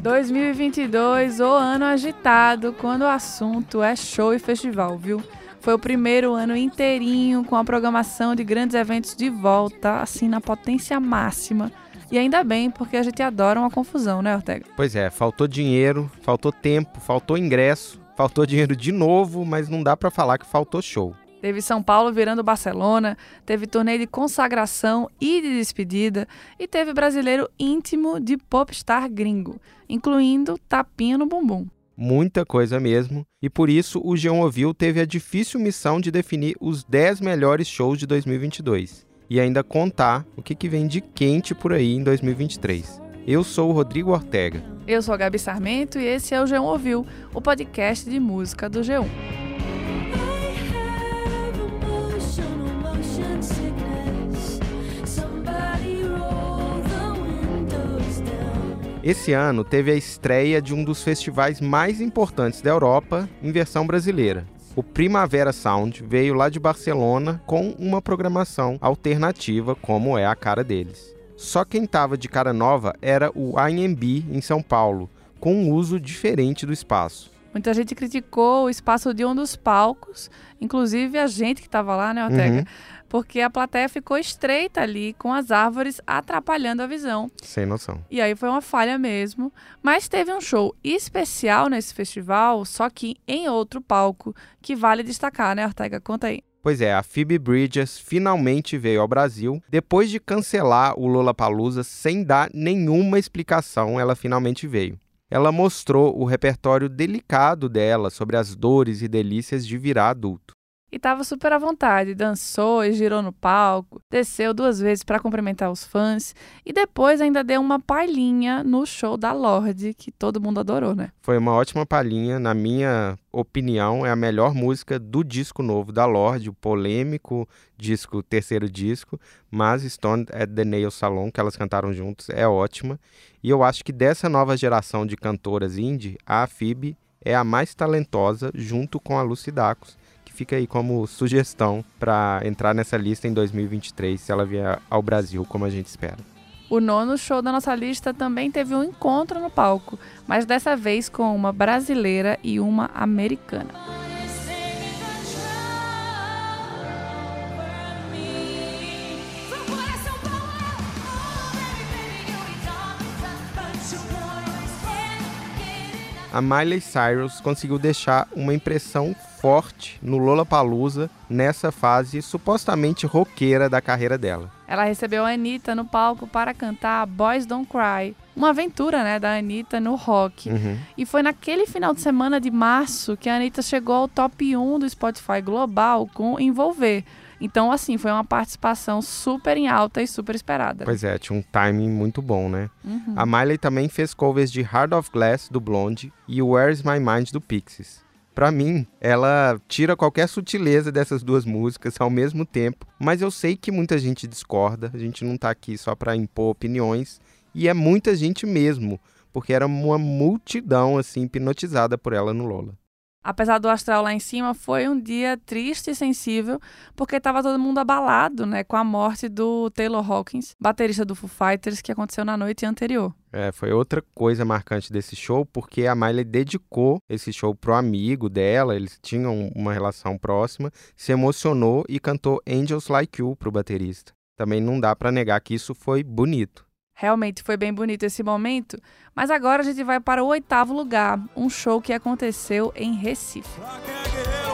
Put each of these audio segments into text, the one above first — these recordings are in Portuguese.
2022, o ano agitado, quando o assunto é show e festival, viu? Foi o primeiro ano inteirinho com a programação de grandes eventos de volta, assim, na potência máxima. E ainda bem, porque a gente adora uma confusão, né, Ortega? Pois é, faltou dinheiro, faltou tempo, faltou ingresso, faltou dinheiro de novo, mas não dá para falar que faltou show. Teve São Paulo virando Barcelona, teve torneio de consagração e de despedida, e teve brasileiro íntimo de popstar gringo, incluindo tapinha no bumbum muita coisa mesmo, e por isso o Jean Ovil teve a difícil missão de definir os 10 melhores shows de 2022 e ainda contar o que, que vem de quente por aí em 2023. Eu sou o Rodrigo Ortega. Eu sou a Gabi Sarmento e esse é o G1 Ouviu, o podcast de música do G1. Esse ano teve a estreia de um dos festivais mais importantes da Europa em versão brasileira. O Primavera Sound veio lá de Barcelona com uma programação alternativa, como é a cara deles. Só quem estava de cara nova era o IMB em São Paulo, com um uso diferente do espaço. Muita gente criticou o espaço de um dos palcos, inclusive a gente que estava lá, né, Ortega? Uhum porque a plateia ficou estreita ali, com as árvores atrapalhando a visão. Sem noção. E aí foi uma falha mesmo. Mas teve um show especial nesse festival, só que em outro palco, que vale destacar, né, Ortega? Conta aí. Pois é, a Phoebe Bridges finalmente veio ao Brasil. Depois de cancelar o Lollapalooza sem dar nenhuma explicação, ela finalmente veio. Ela mostrou o repertório delicado dela sobre as dores e delícias de virar adulto e estava super à vontade. Dançou e girou no palco, desceu duas vezes para cumprimentar os fãs e depois ainda deu uma palhinha no show da Lorde, que todo mundo adorou, né? Foi uma ótima palhinha, na minha opinião, é a melhor música do disco novo da Lorde, o polêmico disco, terceiro disco, mas Stone at the Nail Salon, que elas cantaram juntos, é ótima. E eu acho que dessa nova geração de cantoras indie, a Phoebe é a mais talentosa junto com a Lucy fica aí como sugestão para entrar nessa lista em 2023, se ela vier ao Brasil, como a gente espera. O nono show da nossa lista também teve um encontro no palco, mas dessa vez com uma brasileira e uma americana. A Miley Cyrus conseguiu deixar uma impressão forte no Lollapalooza nessa fase supostamente roqueira da carreira dela. Ela recebeu a Anitta no palco para cantar Boys Don't Cry, uma aventura né, da Anitta no rock. Uhum. E foi naquele final de semana de março que a Anitta chegou ao top 1 do Spotify global com Envolver. Então, assim, foi uma participação super em alta e super esperada. Pois é, tinha um timing muito bom, né? Uhum. A Miley também fez covers de Heart of Glass, do Blonde, e Where's My Mind, do Pixies. Para mim, ela tira qualquer sutileza dessas duas músicas ao mesmo tempo, mas eu sei que muita gente discorda, a gente não tá aqui só para impor opiniões, e é muita gente mesmo, porque era uma multidão assim hipnotizada por ela no Lola. Apesar do astral lá em cima, foi um dia triste e sensível, porque estava todo mundo abalado, né, com a morte do Taylor Hawkins, baterista do Foo Fighters, que aconteceu na noite anterior. É, foi outra coisa marcante desse show, porque a Miley dedicou esse show pro amigo dela, eles tinham uma relação próxima, se emocionou e cantou Angels Like You pro baterista. Também não dá para negar que isso foi bonito. Realmente foi bem bonito esse momento, mas agora a gente vai para o oitavo lugar, um show que aconteceu em Recife. É.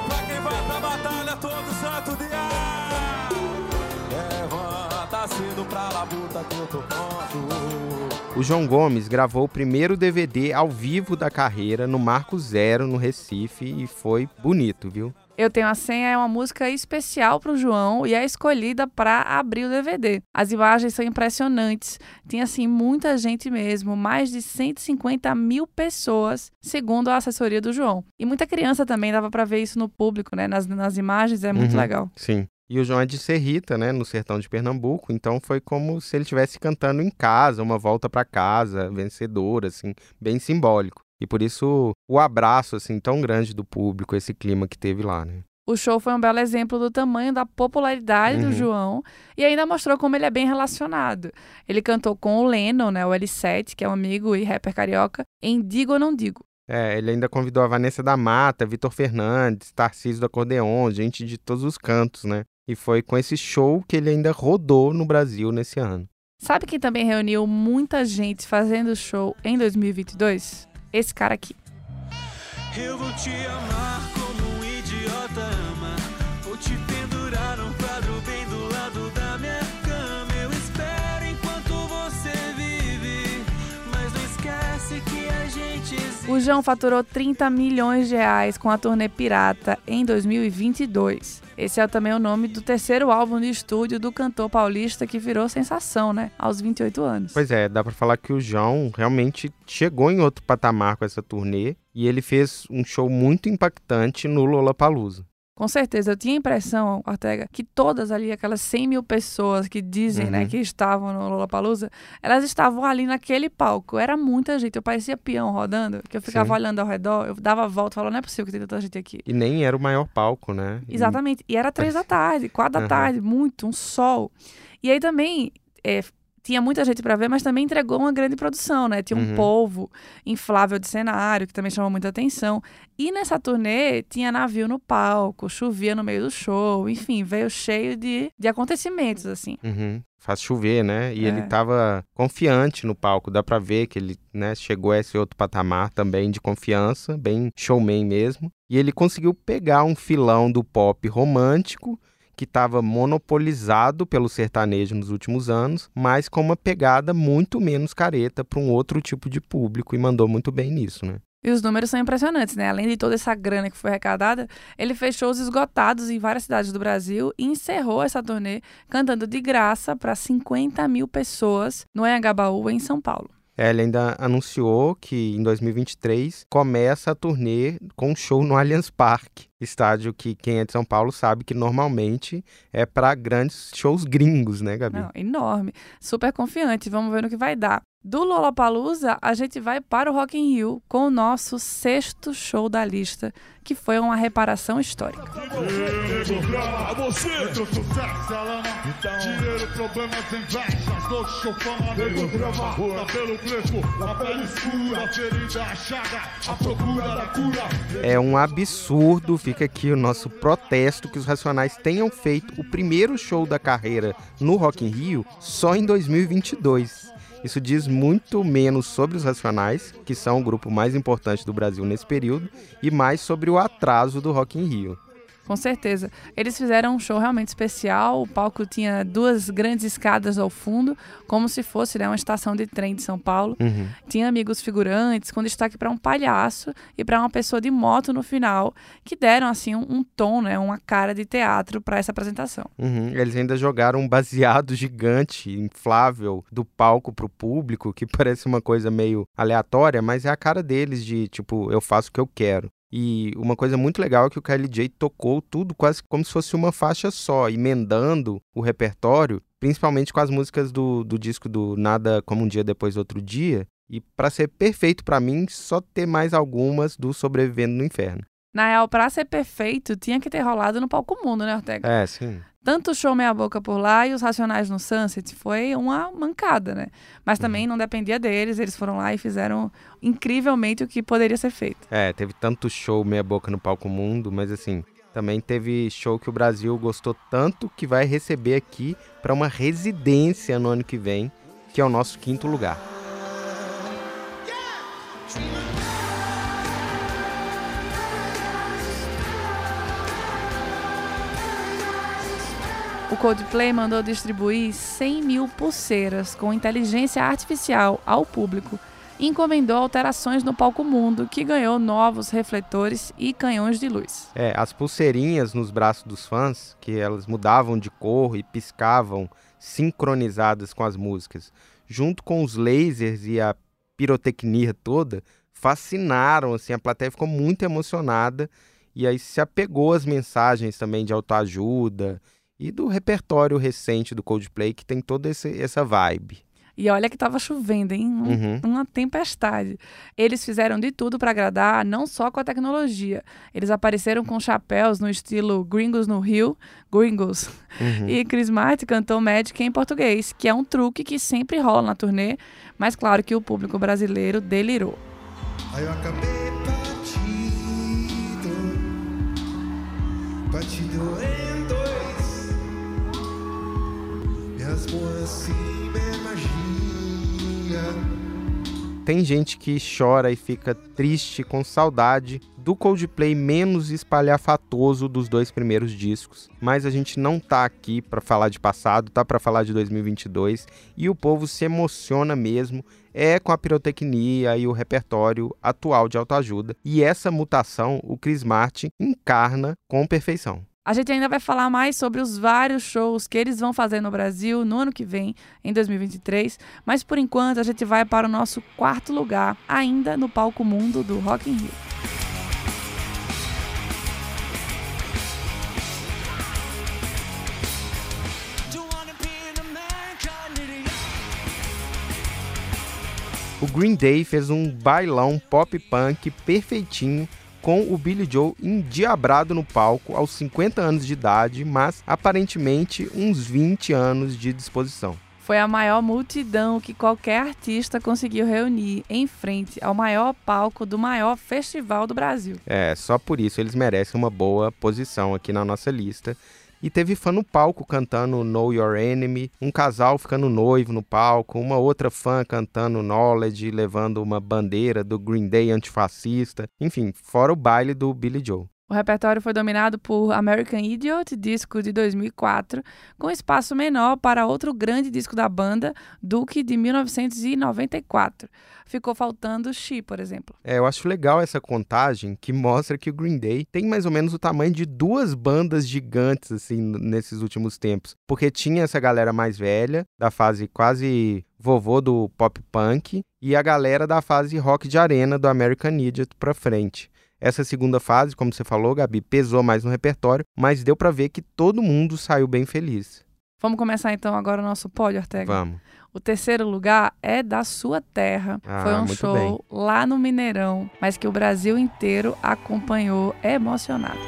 O João Gomes gravou o primeiro DVD ao vivo da carreira no Marco Zero, no Recife, e foi bonito, viu? Eu Tenho a Senha é uma música especial para o João e é escolhida para abrir o DVD. As imagens são impressionantes. Tem, assim, muita gente mesmo, mais de 150 mil pessoas, segundo a assessoria do João. E muita criança também, dava para ver isso no público, né? Nas, nas imagens, é muito uhum, legal. Sim. E o João é de Serrita, né, no sertão de Pernambuco, então foi como se ele estivesse cantando em casa, uma volta para casa, vencedor, assim, bem simbólico. E por isso o abraço assim tão grande do público, esse clima que teve lá, né? O show foi um belo exemplo do tamanho da popularidade Uhum. do João e ainda mostrou como ele é bem relacionado. Ele cantou com o Lennon, né, o L7, que é um amigo e rapper carioca, em Digo ou Não Digo. É, ele ainda convidou a Vanessa da Mata, Vitor Fernandes, Tarcísio do Acordeon, gente de todos os cantos, né? E foi com esse show que ele ainda rodou no Brasil nesse ano. Sabe quem também reuniu muita gente fazendo show em 2022? Esse cara aqui. Eu vou te amar como um idiota ama. Vou te pendurar um quadro bem do lado da minha cama. Eu espero enquanto você vive. Mas não esquece que a gente. O João faturou 30 milhões de reais com a turnê Pirata em 2022. Esse é também o nome do terceiro álbum de estúdio do cantor paulista que virou sensação, né? Aos 28 anos. Pois é, dá pra falar que o João realmente chegou em outro patamar com essa turnê e ele fez um show muito impactante no Lollapalooza. Com certeza, eu tinha a impressão, Ortega, que todas ali, aquelas 100 mil pessoas que dizem, né, Uhum. que estavam no Lollapalooza, elas estavam ali naquele palco. Era muita gente, eu parecia peão rodando, que eu ficava Sim. olhando ao redor, eu dava a volta, falando, não é possível que tem tanta gente aqui. E nem era o maior palco, né? Exatamente. E era três da tarde, quatro da Aham. tarde, muito, um sol. E aí também é, tinha muita gente para ver, mas também entregou uma grande produção, né? Tinha um Uhum. polvo inflável de cenário, que também chamou muita atenção. E nessa turnê tinha navio no palco, chovia no meio do show, enfim, veio cheio de, de acontecimentos, assim. Uhum. Faz chover, né? E É. ele tava confiante no palco. Dá pra ver que ele né, chegou a esse outro patamar também de confiança, bem showman mesmo. E ele conseguiu pegar um filão do pop romântico que estava monopolizado pelo sertanejo nos últimos anos, mas com uma pegada muito menos careta para um outro tipo de público e mandou muito bem nisso, né? E os números são impressionantes, né? Além de toda essa grana que foi arrecadada, ele fez shows esgotados em várias cidades do Brasil e encerrou essa turnê cantando de graça para 50 mil pessoas no Anhangabaú, em São Paulo. É, Ele ainda anunciou que em 2023 começa a turnê com um show no Allianz Parque, estádio que quem é de São Paulo sabe que normalmente é para grandes shows gringos, né, Gabi? Não, enorme. Super confiante. Vamos ver no que vai dar. Do Lollapalooza, a gente vai para o Rock in Rio com o nosso sexto show da lista, que foi uma reparação histórica. É um absurdo, fica aqui o nosso protesto que os Racionais tenham feito o primeiro show da carreira no Rock in Rio só em 2022. Isso diz muito menos sobre os Racionais, que são o grupo mais importante do Brasil nesse período, e mais sobre o atraso do Rock in Rio. Com certeza. Eles fizeram um show realmente especial. O palco tinha duas grandes escadas ao fundo, como se fosse né, uma estação de trem de São Paulo. Uhum. Tinha amigos figurantes, com destaque para um palhaço e para uma pessoa de moto no final, que deram assim um, um tom, né, uma cara de teatro para essa apresentação. Uhum. Eles ainda jogaram um baseado gigante, inflável, do palco pro público, que parece uma coisa meio aleatória, mas é a cara deles de tipo, eu faço o que eu quero. E uma coisa muito legal é que o KLJ tocou tudo quase como se fosse uma faixa só, emendando o repertório, principalmente com as músicas do, do disco do Nada Como Um Dia Depois Outro Dia. E para ser perfeito para mim, só ter mais algumas do Sobrevivendo no Inferno. Na real, para ser perfeito, tinha que ter rolado no palco mundo, né, Ortega? É, sim. Tanto o show Meia Boca por lá e os Racionais no Sunset foi uma mancada, né? Mas também não dependia deles, eles foram lá e fizeram incrivelmente o que poderia ser feito. É, teve tanto show meia boca no palco mundo, mas assim, também teve show que o Brasil gostou tanto que vai receber aqui para uma residência no ano que vem, que é o nosso quinto lugar. O Coldplay mandou distribuir 100 mil pulseiras com inteligência artificial ao público e encomendou alterações no palco mundo, que ganhou novos refletores e canhões de luz. É, as pulseirinhas nos braços dos fãs, que elas mudavam de cor e piscavam sincronizadas com as músicas, junto com os lasers e a pirotecnia toda, fascinaram, assim, a plateia ficou muito emocionada e aí se apegou às mensagens também de autoajuda e do repertório recente do Coldplay que tem toda esse, essa vibe. E olha que tava chovendo, hein? Um- Uhum. Uma tempestade. Eles fizeram de tudo para agradar, não só com a tecnologia. Eles apareceram com chapéus no estilo Gringos no Rio, Gringos. Uhum. E Chris Martin cantou Magic em português, que é um truque que sempre rola na turnê, mas claro que o público brasileiro delirou. Aí eu acabei partido, partido em Tem gente que chora e fica triste com saudade do Coldplay menos espalhafatoso dos dois primeiros discos, mas a gente não tá aqui para falar de passado, tá para falar de 2022 e o povo se emociona mesmo é com a pirotecnia e o repertório atual de autoajuda. E essa mutação o Chris Martin encarna com perfeição. A gente ainda vai falar mais sobre os vários shows que eles vão fazer no Brasil no ano que vem, em 2023, mas por enquanto a gente vai para o nosso quarto lugar, ainda no palco mundo do Rock in Rio. O Green Day fez um bailão pop punk perfeitinho com o Billy Joe endiabrado no palco aos 50 anos de idade, mas aparentemente uns 20 anos de disposição. Foi a maior multidão que qualquer artista conseguiu reunir em frente ao maior palco do maior festival do Brasil. É, só por isso eles merecem uma boa posição aqui na nossa lista. E teve fã no palco cantando Know Your Enemy, um casal ficando noivo no palco, uma outra fã cantando Knowledge, levando uma bandeira do Green Day antifascista, enfim, fora o baile do Billy Joe. O repertório foi dominado por American Idiot, disco de 2004, com espaço menor para outro grande disco da banda, Duke, de 1994. Ficou faltando She, por exemplo. É, eu acho legal essa contagem que mostra que o Green Day tem mais ou menos o tamanho de duas bandas gigantes, assim, nesses últimos tempos. Porque tinha essa galera mais velha, da fase quase vovô do pop punk, e a galera da fase rock de arena do American Idiot pra frente. Essa segunda fase, como você falou, Gabi, pesou mais no repertório, mas deu pra ver que todo mundo saiu bem feliz. Vamos começar então agora o nosso pódio, Ortega. Vamos. O terceiro lugar é da sua terra. Ah, Foi um show bem. lá no Mineirão, mas que o Brasil inteiro acompanhou emocionado.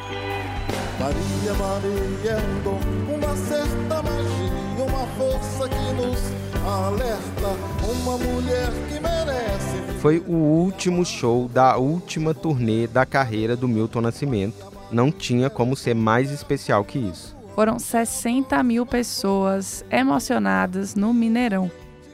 Maria, Maria é um dom, uma certa magia, uma força que nos alerta, uma mulher que merece. Foi o último show da última turnê da carreira do Milton Nascimento. Não tinha como ser mais especial que isso. Foram 60 mil pessoas emocionadas no Mineirão.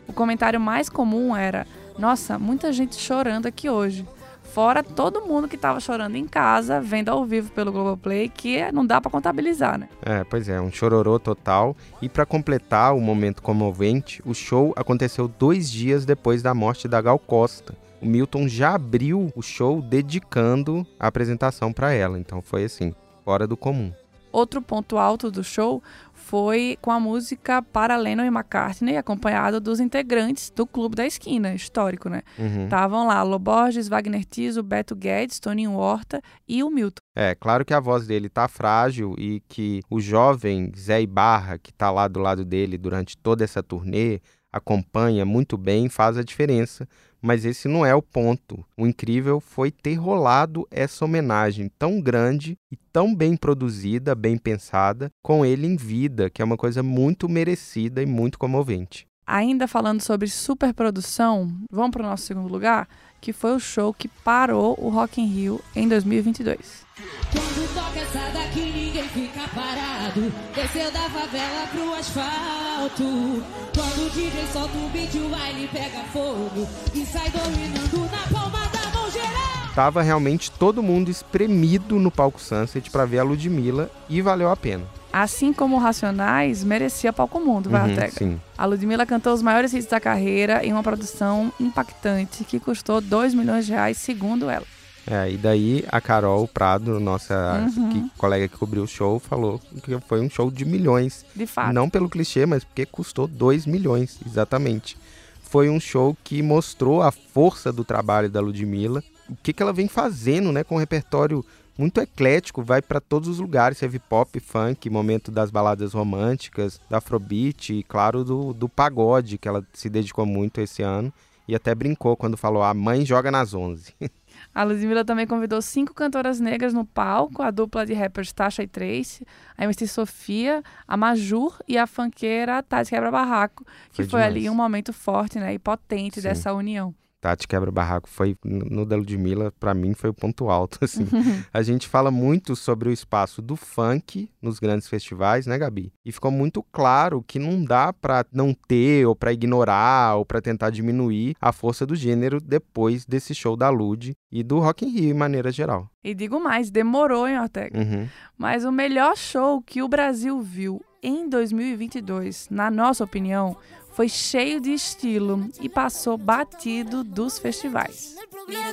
O comentário mais comum era: Nossa, muita gente chorando aqui hoje. Fora todo mundo que estava chorando em casa, vendo ao vivo pelo Globoplay, que não dá para contabilizar, né? É, pois é, um chororô total. E para completar o momento comovente, o show aconteceu dois dias depois da morte da Gal Costa. O Milton já abriu o show dedicando a apresentação para ela, então foi assim, fora do comum. Outro ponto alto do show foi com a música para Lennon e McCartney, acompanhado dos integrantes do Clube da Esquina, histórico, né? Uhum. Estavam lá Loborges, Wagner Tiso, Beto Guedes, Toninho Horta e o Milton. É, claro que a voz dele tá frágil e que o jovem Zé Ibarra, que tá lá do lado dele durante toda essa turnê, acompanha muito bem, faz a diferença. Mas esse não é o ponto. O incrível foi ter rolado essa homenagem tão grande e tão bem produzida, bem pensada, com ele em vida, que é uma coisa muito merecida e muito comovente. Ainda falando sobre superprodução, vamos para o nosso segundo lugar, que foi o show que parou o Rock in Rio em 2022. Quando toca essa daqui ninguém fica parado Desceu da favela pro asfalto Quando o DJ solta o beat o baile pega fogo E sai dominando na palma da mão geral Tava realmente todo mundo espremido no palco Sunset para ver a Ludmilla e valeu a pena. Assim como o Racionais merecia palco mundo, vai, Uhum, Ortega? sim. A Ludmilla cantou os maiores hits da carreira em uma produção impactante que custou 2 milhões de reais, segundo ela. É, e daí a Carol Prado, nossa Uhum. que- colega que cobriu o show, falou que foi um show de milhões. De fato. Não pelo clichê, mas porque custou 2 milhões, exatamente. Foi um show que mostrou a força do trabalho da Ludmilla, o que, que ela vem fazendo né, com um repertório muito eclético, vai para todos os lugares. Teve pop, funk, momento das baladas românticas, da afrobeat e, claro, do, do pagode, que ela se dedicou muito esse ano. E até brincou quando falou: a mãe joga nas 11. A Ludmilla também convidou cinco cantoras negras no palco, a dupla de rappers Tasha e Trace, a MC Sofia, a Majur e a funkeira Tati Quebra Barraco, que Foi foi, ali um momento forte né, e potente Sim. dessa união. Tati Quebra Barraco foi no no da Ludmilla, para mim foi o ponto alto, assim. a gente fala muito sobre o espaço do funk nos grandes festivais, né, Gabi? E ficou muito claro que não dá para não ter ou para ignorar ou para tentar diminuir a força do gênero depois desse show da Lud e do Rock in Rio em maneira geral. E digo mais, demorou em Ortega. Uhum. Mas o melhor show que o Brasil viu em 2022, na nossa opinião, foi cheio de estilo e passou batido dos festivais. Mira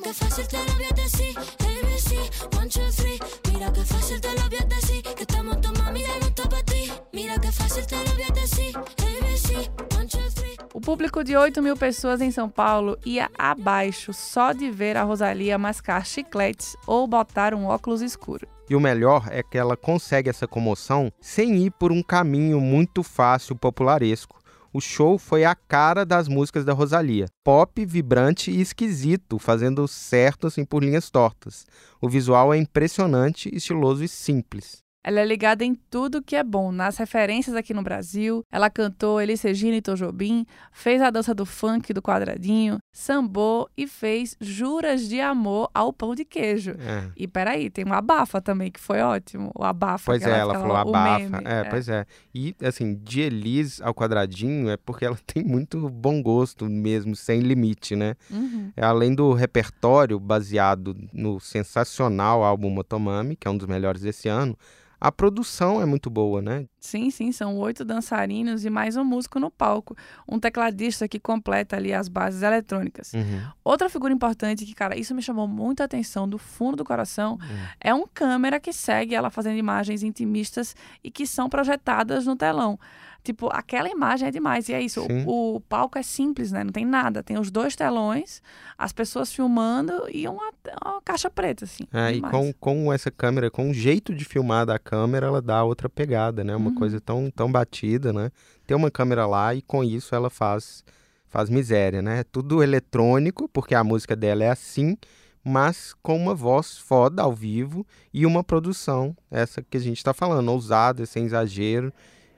público de 8 mil pessoas em São Paulo ia abaixo só de ver a Rosalia mascar chicletes ou botar um óculos escuro. E o melhor é que ela consegue essa comoção sem ir por um caminho muito fácil popularesco. O show foi a cara das músicas da Rosalia. Pop, vibrante e esquisito, fazendo certo assim por linhas tortas. O visual é impressionante, estiloso e simples. Ela é ligada em tudo que é bom, nas referências aqui no Brasil. Ela cantou Elis Regina e Tom Jobim, fez a dança do funk do quadradinho, sambou e fez juras de amor ao pão de queijo. É. E peraí, tem um abafa também, que foi ótimo. O abafa. Pois é, ela que falou abafa. meme, É, pois é. E, assim, de Elis ao quadradinho é porque ela tem muito bom gosto mesmo, sem limite, né? Uhum. É, Além do repertório baseado no sensacional álbum Motomami, que é um dos melhores desse ano, a produção é muito boa, né? Sim, sim, são oito dançarinos e mais um músico no palco. Um tecladista que completa ali as bases eletrônicas. Uhum. Outra figura importante que, cara, isso me chamou muita atenção do fundo do coração, é um câmera que segue ela fazendo imagens intimistas e que são projetadas no telão. Tipo, aquela imagem é demais. E é isso. O, o palco é simples, né? Não tem nada. Tem os dois telões, as pessoas filmando e uma, uma caixa preta, assim. É, e com, com essa câmera, com o jeito de filmar da câmera, ela dá outra pegada, né? Uma Uhum. coisa tão, tão batida, né? Tem uma câmera lá e com isso ela faz, faz miséria, né? É Tudo eletrônico, porque a música dela é assim, mas com uma voz foda ao vivo e uma produção, essa que a gente tá falando, ousada, sem exagero.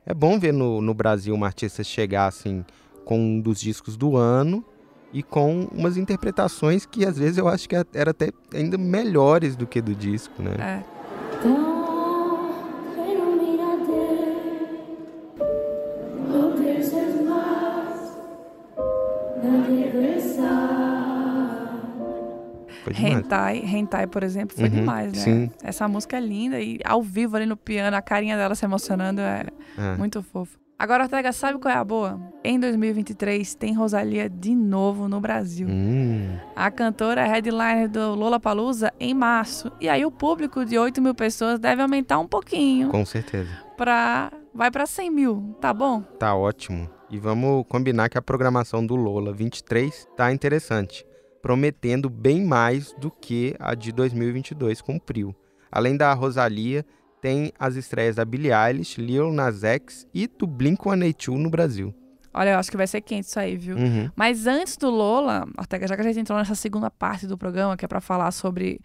É bom ver no, no Brasil uma artista chegar assim com um dos discos do ano e com umas interpretações que às vezes eu acho que era até ainda melhores do que do disco, né? É. Pero Foi demais. Hentai, Hentai, por exemplo, foi Uhum, demais, né? sim. Essa música é linda e ao vivo ali no piano, a carinha dela se emocionando é É. muito fofo. Agora, Ortega, sabe qual é a boa? Em 2023 tem Rosalia de novo no Brasil. Hum, A cantora é headliner do Lollapalooza em março. E aí o público de 8 mil pessoas deve aumentar um pouquinho com certeza. pra... Vai pra 100 mil, tá bom? Tá ótimo. E vamos combinar que a programação do Lola 23 tá interessante, prometendo bem mais do que a de 2022 cumpriu. Além da Rosalia, tem as estreias da Billie Eilish, Lil Nas X e do Blink-182 no Brasil. Olha, eu acho que vai ser quente isso aí, viu? Uhum. Mas antes do Lola, Ortega, já que a gente entrou nessa segunda parte do programa, que é pra falar sobre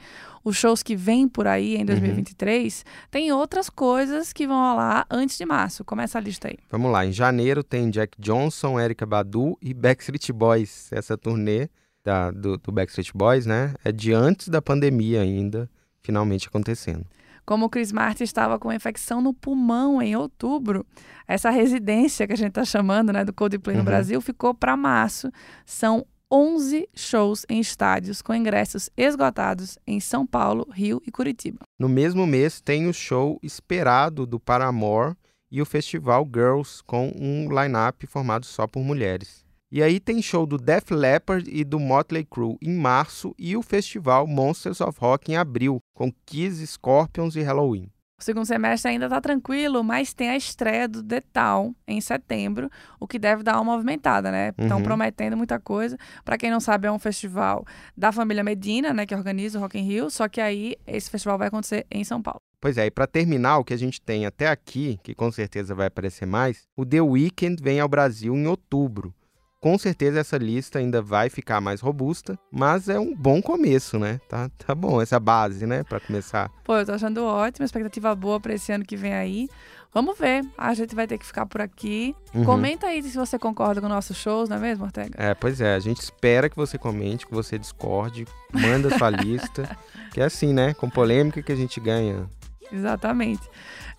os shows que vêm por aí em 2023, tem outras coisas que vão rolar antes de março. Começa a lista aí. Vamos lá, em janeiro tem Jack Johnson, Erika Badu e Backstreet Boys. Essa turnê da- do, do Backstreet Boys, né? É de antes da pandemia ainda, finalmente acontecendo. Como o Chris Martin estava com infecção no pulmão em outubro, essa residência que a gente está chamando, né, do Coldplay no Uhum. Brasil, ficou para março. São 11 shows em estádios com ingressos esgotados em São Paulo, Rio e Curitiba. No mesmo mês tem o show esperado do Paramore e o festival Girls com um line-up formado só por mulheres. E aí tem show do Def Leppard e do Motley Crue em março e o festival Monsters of Rock em abril, com Kiss, Scorpions e Halloween. O segundo semestre ainda tá tranquilo, mas tem a estreia do The Town em setembro, o que deve dar uma movimentada, né? Estão Uhum. prometendo muita coisa. Pra quem não sabe, é um festival da família Medina, né, que organiza o Rock in Rio, só que aí esse festival vai acontecer em São Paulo. Pois é, e para terminar, o que a gente tem até aqui, que com certeza vai aparecer mais, o The Weeknd vem ao Brasil em outubro. Com certeza essa lista ainda vai ficar mais robusta, mas é um bom começo, né? Tá, tá bom essa base, né, para começar. Pô, eu tô achando ótimo, expectativa boa pra esse ano que vem aí. Vamos ver, a gente vai ter que ficar por aqui. Uhum. Comenta aí se você concorda com nossos shows, não é mesmo, Ortega? É, pois é, a gente espera que você comente, que você discorde, manda sua lista, que é assim, né? Com polêmica que a gente ganha. Exatamente.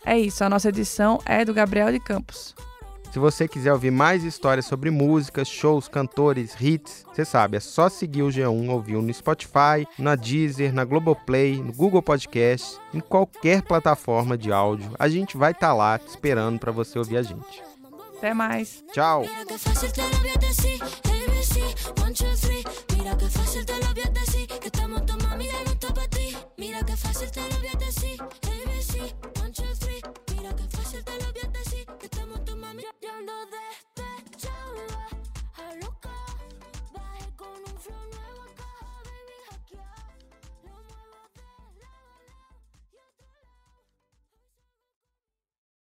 É isso, a nossa edição é do Gabriel de Campos. Se você quiser ouvir mais histórias sobre músicas, shows, cantores, hits, você sabe, é só seguir o G1 ouviu no Spotify, na Deezer, na Globoplay, no Google Podcast, em qualquer plataforma de áudio. A gente vai estar lá te esperando para você ouvir a gente. Até mais. Tchau! Mira que fácil te lo voy a decir, ABC, one, two, three. Mira que fácil te lo voy a decir,